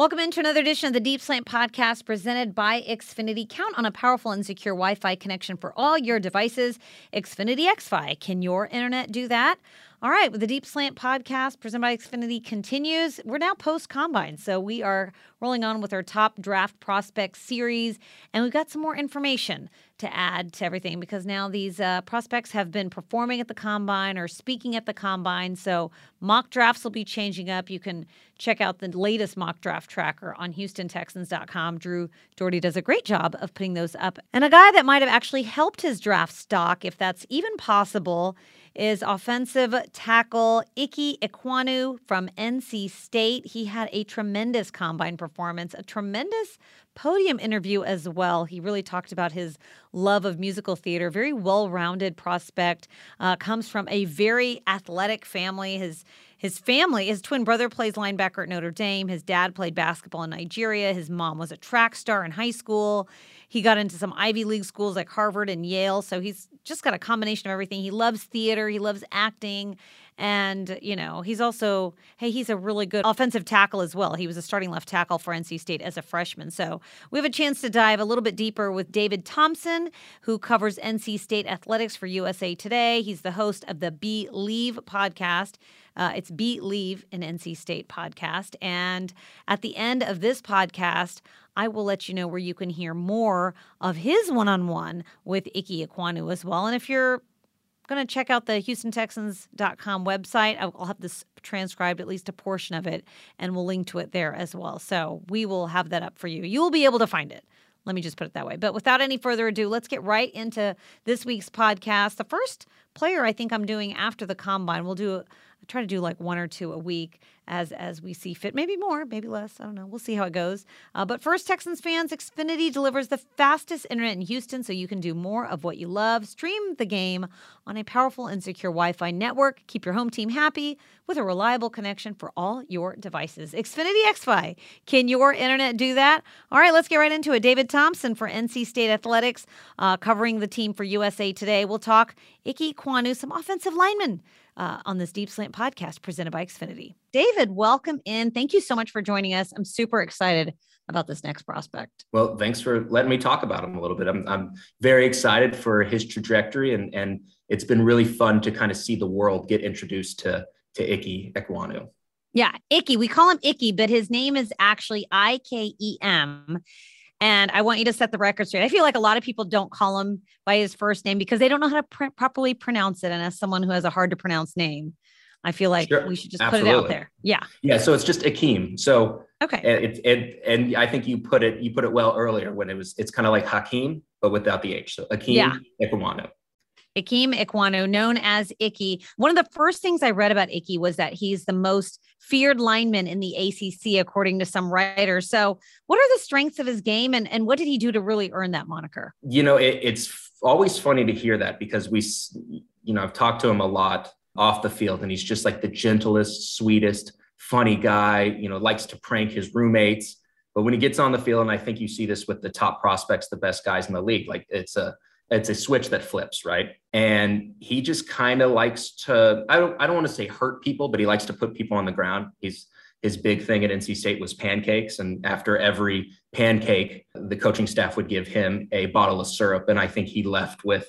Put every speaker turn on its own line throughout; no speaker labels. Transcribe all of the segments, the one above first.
Welcome into another edition of the Deep Slant podcast presented by Xfinity. Count on a powerful and secure Wi Fi connection for all your devices. Xfinity XFi. Can your internet do that? All right, with the Deep Slant podcast presented by Xfinity continues. We're now post combine, so we are rolling on with our top draft prospect series, and we've got some more information to add to everything because now these uh, prospects have been performing at the combine or speaking at the combine. So mock drafts will be changing up. You can check out the latest mock draft tracker on HoustonTexans.com. Drew Dougherty does a great job of putting those up, and a guy that might have actually helped his draft stock, if that's even possible is offensive tackle Ike Ekwonu from NC State. He had a tremendous combine performance, a tremendous podium interview as well. He really talked about his love of musical theater, very well rounded prospect, uh, comes from a very athletic family. His his family, his twin brother plays linebacker at Notre Dame. His dad played basketball in Nigeria. His mom was a track star in high school. He got into some Ivy League schools like Harvard and Yale. So he's just got a combination of everything. He loves theater, he loves acting. And, you know, he's also, hey, he's a really good offensive tackle as well. He was a starting left tackle for NC State as a freshman. So we have a chance to dive a little bit deeper with David Thompson, who covers NC State athletics for USA Today. He's the host of the Be Leave podcast. Uh, it's Leave an NC State podcast. And at the end of this podcast, I will let you know where you can hear more of his one on one with Ike Ekwonu as well. And if you're going to check out the HoustonTexans.com website, I'll have this transcribed, at least a portion of it, and we'll link to it there as well. So we will have that up for you. You will be able to find it. Let me just put it that way. But without any further ado, let's get right into this week's podcast. The first player I think I'm doing after the combine, we'll do I try to do like one or two a week as as we see fit. Maybe more, maybe less. I don't know. We'll see how it goes. Uh, but first, Texans fans, Xfinity delivers the fastest internet in Houston, so you can do more of what you love. Stream the game on a powerful and secure Wi-Fi network. Keep your home team happy with a reliable connection for all your devices. Xfinity XFi. Can your internet do that? All right, let's get right into it. David Thompson for NC State Athletics, uh, covering the team for USA Today. We'll talk Ike Ekwonu, some offensive linemen uh, on this Deep Slant podcast presented by Xfinity. David, welcome in. Thank you so much for joining us. I'm super excited about this next prospect.
Well, thanks for letting me talk about him a little bit. I'm, I'm very excited for his trajectory, and, and it's been really fun to kind of see the world get introduced to, to Ike Ekwonu.
Yeah, Icky. We call him Icky, but his name is actually I K E M. And I want you to set the record straight. I feel like a lot of people don't call him by his first name because they don't know how to pr- properly pronounce it. And as someone who has a hard to pronounce name, I feel like sure. we should just Absolutely. put it out there. Yeah.
Yeah. So it's just Akeem. So okay. It, it, and I think you put it you put it well earlier when it was it's kind of like Hakeem but without the H. So Akeem yeah.
Ikem Ekwonu, known as Icky. One of the first things I read about Icky was that he's the most feared lineman in the ACC, according to some writers. So, what are the strengths of his game, and, and what did he do to really earn that moniker?
You know, it, it's always funny to hear that because we, you know, I've talked to him a lot off the field, and he's just like the gentlest, sweetest, funny guy. You know, likes to prank his roommates. But when he gets on the field, and I think you see this with the top prospects, the best guys in the league, like it's a it's a switch that flips, right? And he just kind of likes to, I don't, I don't want to say hurt people, but he likes to put people on the ground. He's, his big thing at NC State was pancakes. And after every pancake, the coaching staff would give him a bottle of syrup. And I think he left with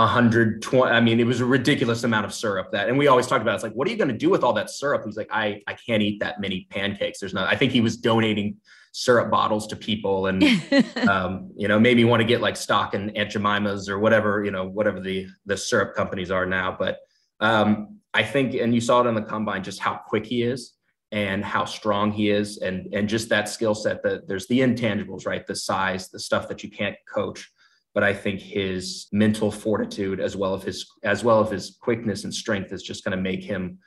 120. I mean, it was a ridiculous amount of syrup that, and we always talked about, it's like, what are you going to do with all that syrup? He's like, I, I can't eat that many pancakes. There's not, I think he was donating syrup bottles to people and um, you know maybe want to get like stock in aunt jemima's or whatever you know whatever the the syrup companies are now but um, i think and you saw it on the combine just how quick he is and how strong he is and and just that skill set that there's the intangibles right the size the stuff that you can't coach but i think his mental fortitude as well as his as well as his quickness and strength is just going to make him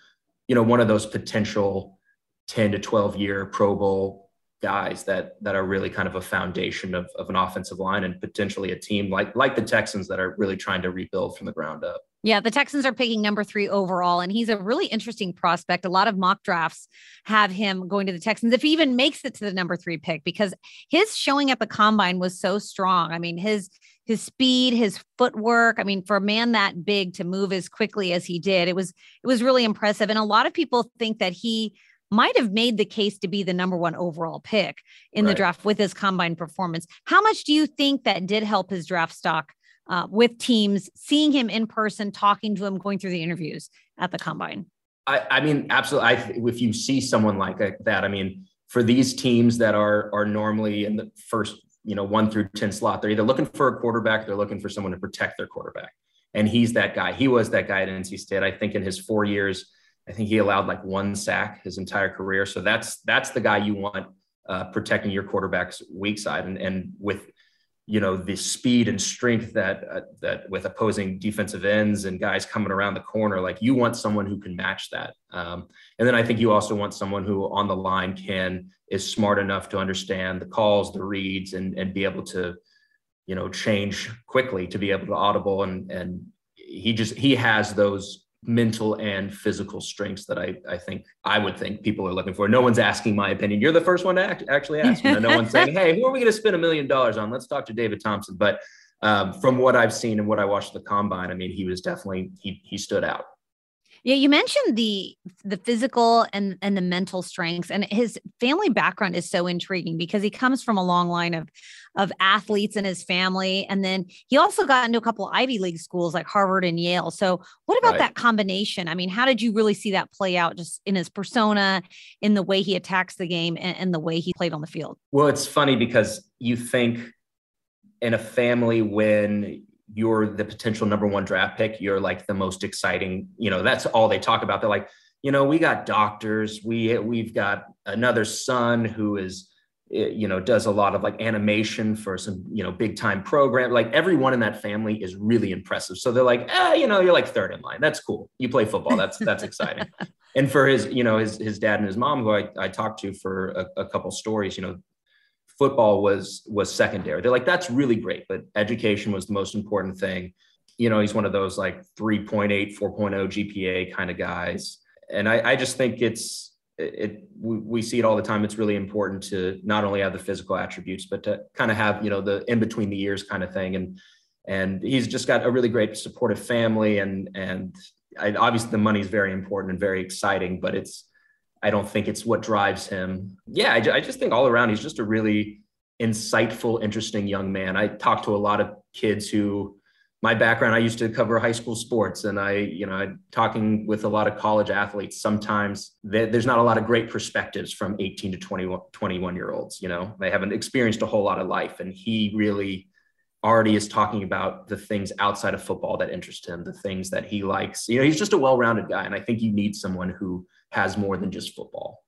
you know one of those potential 10 to 12 year pro bowl guys that that are really kind of a foundation of, of an offensive line and potentially a team like like the Texans that are really trying to rebuild from the ground up.
Yeah, the Texans are picking number three overall, and he's a really interesting prospect. A lot of mock drafts have him going to the Texans if he even makes it to the number three pick because his showing at the combine was so strong. I mean, his his speed, his footwork. I mean, for a man that big to move as quickly as he did, it was it was really impressive. And a lot of people think that he might have made the case to be the number one overall pick in right. the draft with his combine performance. How much do you think that did help his draft stock uh, with teams, seeing him in person, talking to him, going through the interviews at the combine?
I, I mean, absolutely. I, if you see someone like that, I mean, for these teams that are are normally in the first, you know, one through ten slot, they're either looking for a quarterback, they're looking for someone to protect their quarterback, and he's that guy. He was that guy at NC State. I think in his four years, I think he allowed like one sack his entire career. So that's that's the guy you want uh, protecting your quarterback's weak side, and and with you know the speed and strength that uh, that with opposing defensive ends and guys coming around the corner like you want someone who can match that. Um, and then i think you also want someone who on the line can is smart enough to understand the calls the reads and and be able to you know change quickly to be able to audible and and he just he has those mental and physical strengths that I, I think I would think people are looking for. No one's asking my opinion. You're the first one to act, actually ask. You know, no one's saying, "Hey, who are we going to spend a million dollars on? Let's talk to David Thompson." But um, from what I've seen and what I watched the combine, I mean, he was definitely he he stood out.
Yeah, you mentioned the the physical and and the mental strengths, and his family background is so intriguing because he comes from a long line of of athletes in his family, and then he also got into a couple Ivy League schools like Harvard and Yale. So, what about right. that combination? I mean, how did you really see that play out, just in his persona, in the way he attacks the game, and, and the way he played on the field?
Well, it's funny because you think in a family when you're the potential number one draft pick, you're like the most exciting. You know, that's all they talk about. They're like, you know, we got doctors, we we've got another son who is, eh, you know, does a lot of like animation for some, you know, big time program. Like everyone in that family is really impressive. So they're like, ah, you know, you're like third in line. That's cool. You play football. That's that's exciting. and for his, you know, his his dad and his mom, who I, I talked to for a, a couple stories, you know, football was was secondary. They're like, that's really great, but education was the most important thing. You know, he's one of those like 3.8, 4.0 GPA kind of guys. And I, I just think it's it we, we see it all the time. It's really important to not only have the physical attributes, but to kind of have, you know, the in between the years kind of thing. And and he's just got a really great supportive family and and I, obviously the money is very important and very exciting, but it's I don't think it's what drives him. Yeah, I, I just think all around he's just a really insightful, interesting young man. I talk to a lot of kids who my background, I used to cover high school sports and I, you know, I, talking with a lot of college athletes, sometimes there's not a lot of great perspectives from 18 to 21, 21 year olds, you know, they haven't experienced a whole lot of life. And he really already is talking about the things outside of football that interest him, the things that he likes. You know, he's just a well-rounded guy. And I think you need someone who has more than just football.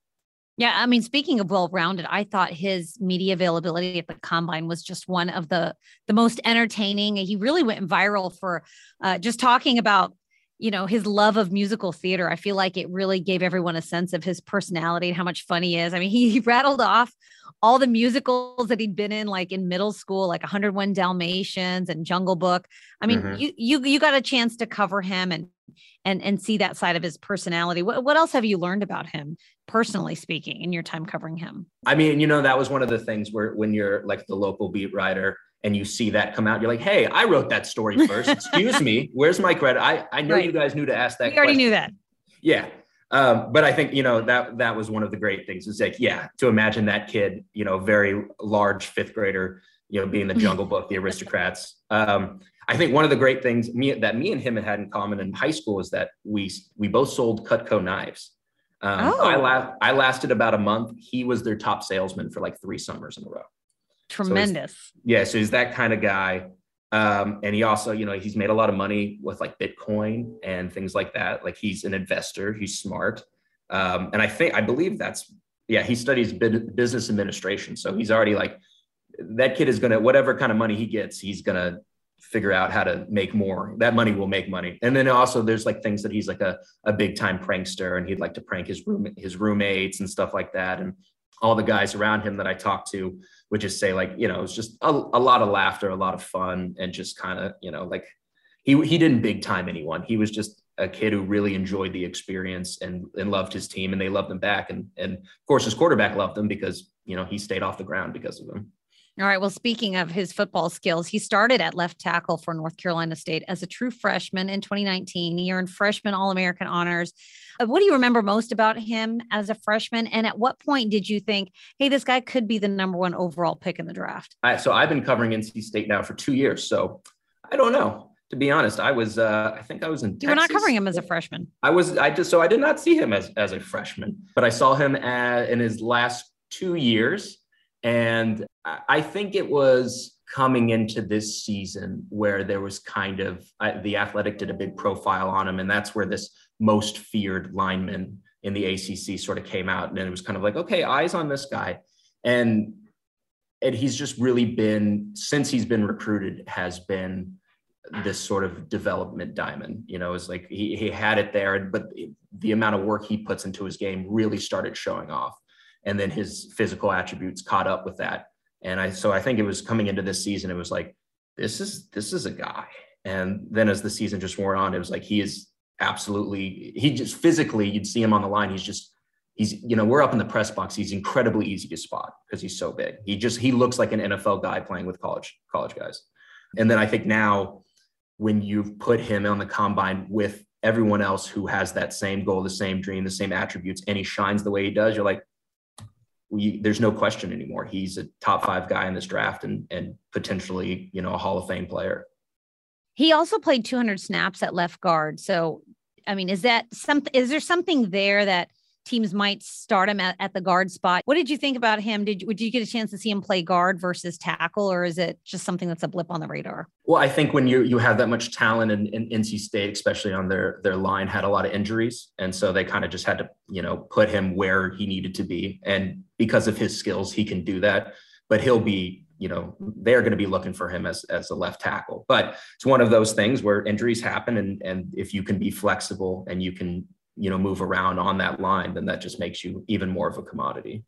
Yeah, I mean, speaking of well-rounded, I thought his media availability at the combine was just one of the the most entertaining. He really went viral for uh, just talking about you know his love of musical theater. I feel like it really gave everyone a sense of his personality and how much fun he is. I mean, he, he rattled off all the musicals that he'd been in, like in middle school, like 101 Dalmatians and Jungle Book. I mean, mm-hmm. you you you got a chance to cover him and and and see that side of his personality. What what else have you learned about him personally speaking in your time covering him?
I mean, you know, that was one of the things where when you're like the local beat writer and you see that come out, you're like, hey, I wrote that story first. Excuse me, where's my credit? I I know right. you guys knew to ask that.
We already
question.
knew that.
Yeah. Um, but I think you know that that was one of the great things. Is like, yeah, to imagine that kid, you know, very large fifth grader, you know, being the Jungle Book, the Aristocrats. Um, I think one of the great things me, that me and him had in common in high school is that we we both sold Cutco knives. Um, oh. I, la- I lasted about a month. He was their top salesman for like three summers in a row.
Tremendous.
So yeah, so he's that kind of guy. Um, and he also, you know, he's made a lot of money with like Bitcoin and things like that. Like he's an investor. He's smart. Um, and I think I believe that's yeah. He studies business administration, so he's already like that kid is gonna whatever kind of money he gets, he's gonna figure out how to make more. That money will make money. And then also there's like things that he's like a, a big time prankster and he'd like to prank his room his roommates and stuff like that. And all the guys around him that I talked to would just say like, you know, it's just a, a lot of laughter, a lot of fun, and just kind of, you know, like he he didn't big time anyone. He was just a kid who really enjoyed the experience and and loved his team and they loved him back. And and of course his quarterback loved him because, you know, he stayed off the ground because of him.
All right. Well, speaking of his football skills, he started at left tackle for North Carolina State as a true freshman in 2019. He earned freshman All American honors. Uh, what do you remember most about him as a freshman? And at what point did you think, hey, this guy could be the number one overall pick in the draft?
I, so I've been covering NC State now for two years. So I don't know. To be honest, I was, uh, I think I was in.
You were not covering him as a freshman.
I was, I just, so I did not see him as, as a freshman, but I saw him at, in his last two years. And I think it was coming into this season where there was kind of the athletic did a big profile on him and that's where this most feared lineman in the ACC sort of came out and it was kind of like okay eyes on this guy. And and he's just really been since he's been recruited has been this sort of development diamond you know it's like he, he had it there but the amount of work he puts into his game really started showing off. And then his physical attributes caught up with that and I so I think it was coming into this season, it was like, this is this is a guy. And then as the season just wore on, it was like he is absolutely he just physically you'd see him on the line. He's just he's you know we're up in the press box. He's incredibly easy to spot because he's so big. He just he looks like an NFL guy playing with college college guys. And then I think now when you've put him on the combine with everyone else who has that same goal, the same dream, the same attributes, and he shines the way he does, you're like, we, there's no question anymore. He's a top five guy in this draft and and potentially you know a Hall of Fame player.
He also played 200 snaps at left guard. So, I mean, is that something? Is there something there that teams might start him at, at the guard spot. What did you think about him? Did would you get a chance to see him play guard versus tackle, or is it just something that's a blip on the radar?
Well, I think when you you have that much talent in, in NC State, especially on their their line, had a lot of injuries, and so they kind of just had to you know put him where he needed to be, and because of his skills, he can do that. But he'll be you know they're going to be looking for him as as a left tackle but it's one of those things where injuries happen and and if you can be flexible and you can you know move around on that line then that just makes you even more of a commodity.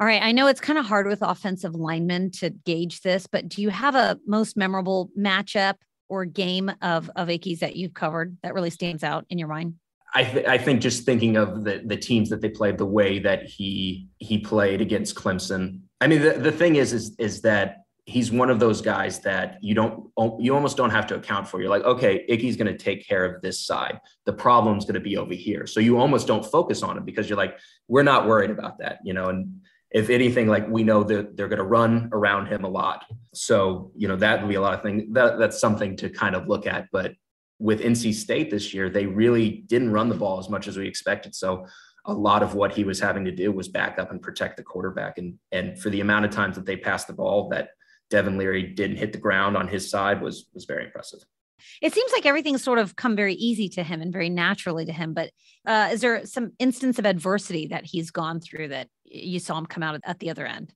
All right. I know it's kind of hard with offensive linemen to gauge this but do you have a most memorable matchup or game of of Icky's that you've covered that really stands out in your mind?
I, th- I think just thinking of the the teams that they played, the way that he he played against Clemson. I mean, the, the thing is, is is that he's one of those guys that you don't you almost don't have to account for. You're like, okay, Icky's going to take care of this side. The problem's going to be over here. So you almost don't focus on it because you're like, we're not worried about that, you know. And if anything, like we know that they're going to run around him a lot. So you know that would be a lot of things. That that's something to kind of look at. But with NC State this year, they really didn't run the ball as much as we expected. So a lot of what he was having to do was back up and protect the quarterback. And and for the amount of times that they passed the ball, that Devin Leary didn't hit the ground on his side was was very impressive.
It seems like everything's sort of come very easy to him and very naturally to him. But uh, is there some instance of adversity that he's gone through that you saw him come out at the other end?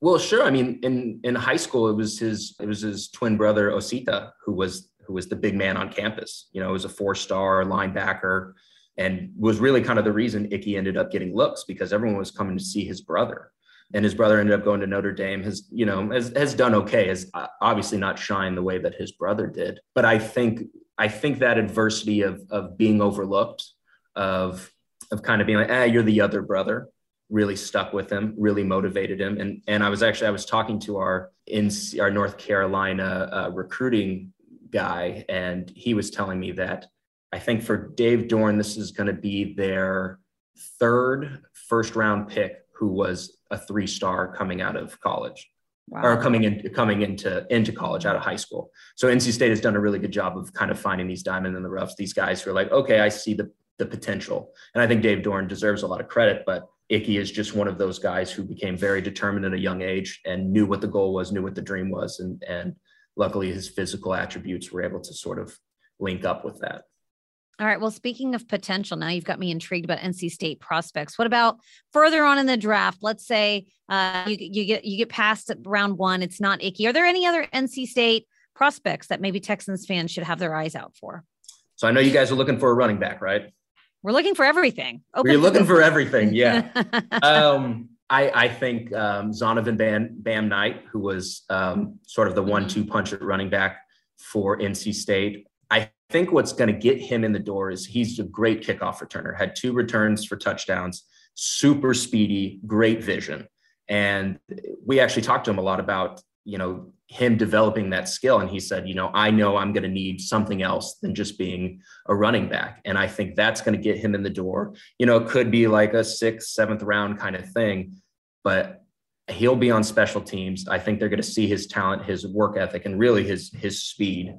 Well, sure. I mean, in in high school, it was his it was his twin brother Osita who was who was the big man on campus. You know, was a four star linebacker and was really kind of the reason Icky ended up getting looks because everyone was coming to see his brother and his brother ended up going to Notre Dame. Has you know has has done okay. Has uh, obviously not shined the way that his brother did. But I think I think that adversity of of being overlooked, of of kind of being like, ah, you're the other brother, really stuck with him, really motivated him. And and I was actually I was talking to our in our North Carolina uh, recruiting guy, and he was telling me that I think for Dave Doeren this is going to be their third first round pick who was a three star coming out of college wow. or coming in coming into into college out of high school. So NC State has done a really good job of kind of finding these diamonds in the roughs. These guys who are like, okay, I see the the potential, and I think Dave Doeren deserves a lot of credit, but. Icky is just one of those guys who became very determined at a young age and knew what the goal was, knew what the dream was, and and luckily his physical attributes were able to sort of link up with that.
All right. Well, speaking of potential, now you've got me intrigued about NC State prospects. What about further on in the draft? Let's say uh, you you get you get past round one. It's not icky. Are there any other NC State prospects that maybe Texans fans should have their eyes out for?
So I know you guys are looking for a running back, right?
We're looking for everything.
Open We're looking for everything. Yeah. um, I, I think um, Zonovan Bam, Bam Knight, who was um, sort of the one-two punch at running back for NC State. I think what's going to get him in the door is he's a great kickoff returner, had two returns for touchdowns, super speedy, great vision. And we actually talked to him a lot about, you know, him developing that skill. And he said, you know, I know I'm going to need something else than just being a running back. And I think that's going to get him in the door. You know, it could be like a sixth, seventh round kind of thing, but he'll be on special teams. I think they're going to see his talent, his work ethic, and really his his speed.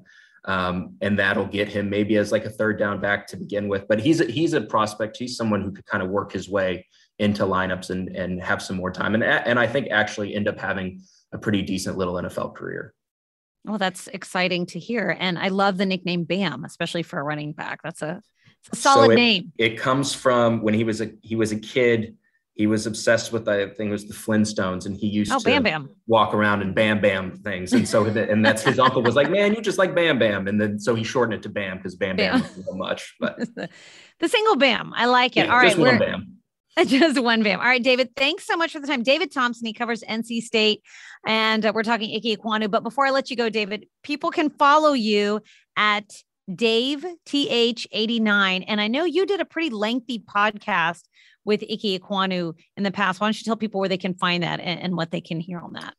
Um, and that'll get him maybe as like a third down back to begin with. But he's a, he's a prospect. He's someone who could kind of work his way into lineups and and have some more time. And and I think actually end up having a pretty decent little NFL career.
Well, that's exciting to hear. And I love the nickname Bam, especially for a running back. That's a, a solid
so it,
name.
It comes from when he was a he was a kid. He was obsessed with I think it was the Flintstones, and he used
oh,
to
Bam Bam.
walk around and Bam Bam things. And so and that's his uncle was like, "Man, you just like Bam Bam," and then so he shortened it to Bam because Bam Bam, Bam. so much. But
the single Bam, I like it.
Yeah,
All right,
just one Bam.
Just one bam. All right, David, thanks so much for the time. David Thompson, he covers NC State, and uh, we're talking Ike Ekwonu. But before I let you go, David, people can follow you at Dave TH89. And I know you did a pretty lengthy podcast with Ike Ekwonu in the past. Why don't you tell people where they can find that and, and what they can hear on that?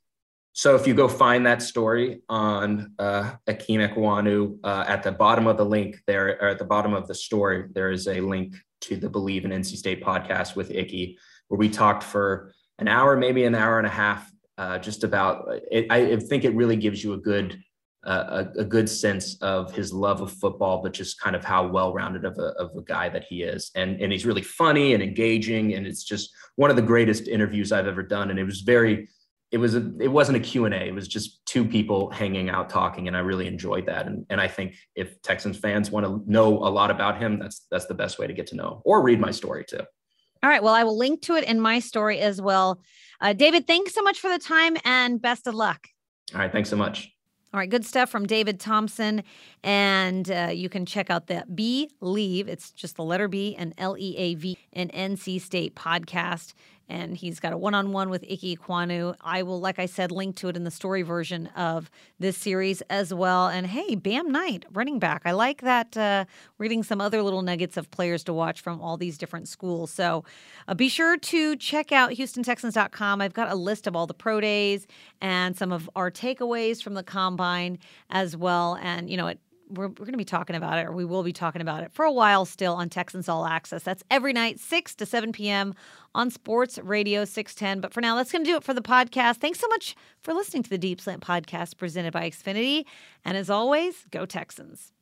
So if you go find that story on uh, Ekwonu, uh, at the bottom of the link there, or at the bottom of the story, there is a link to the Bleav in NC State podcast with Icky, where we talked for an hour, maybe an hour and a half, uh, just about it. I think it really gives you a good uh, a, a, good sense of his love of football, but just kind of how well-rounded of a, of a guy that he is. And, and he's really funny and engaging. And it's just one of the greatest interviews I've ever done. And it was very, it was a, it wasn't a Q&A. It was just two people hanging out talking. And I really enjoyed that. And, and I think if Texans fans want to know a lot about him, that's, that's the best way to get to know or read my story too.
All right. Well, I will link to it in my story as well. Uh, David, thanks so much for the time and best of luck.
All right. Thanks so much.
All right, good stuff from David Thompson. And uh, you can check out the B Leave. it's just the letter B and L E A V, an NC State podcast and he's got a one-on-one with Ike Ekwonu. I will, like I said, link to it in the story version of this series as well. And hey, Bam Knight, running back. I like that. Uh, reading some other little nuggets of players to watch from all these different schools. So uh, be sure to check out HoustonTexans.com. I've got a list of all the pro days and some of our takeaways from the combine as well. And you know, it we're, we're going to be talking about it, or we will be talking about it for a while still on Texans All Access. That's every night, 6 to 7 p.m. on Sports Radio 610. But for now, that's going to do it for the podcast. Thanks so much for listening to the Deep Slant podcast presented by Xfinity. And as always, go Texans.